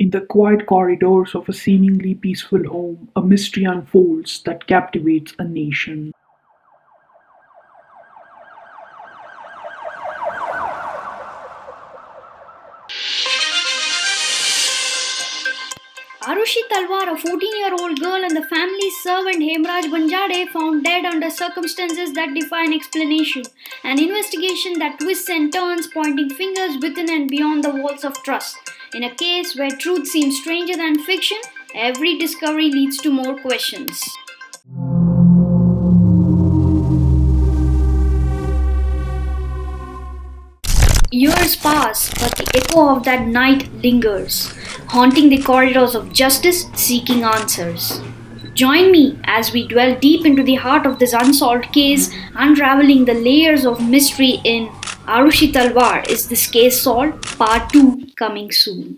In the quiet corridors of a seemingly peaceful home, a mystery unfolds that captivates a nation. Aarushi Talwar, a 14 year old girl, and the family's servant Hemraj Banjade found dead under circumstances that defy an explanation. An investigation that twists and turns, pointing fingers within and beyond the walls of trust. In a case where truth seems stranger than fiction, every discovery leads to more questions. Years pass, but the echo of that night lingers, haunting the corridors of justice, seeking answers. Join me as we dwell deep into the heart of this unsolved case, unraveling the layers of mystery in Aarushi Talwar Is This Case Solved? Part 2 coming soon.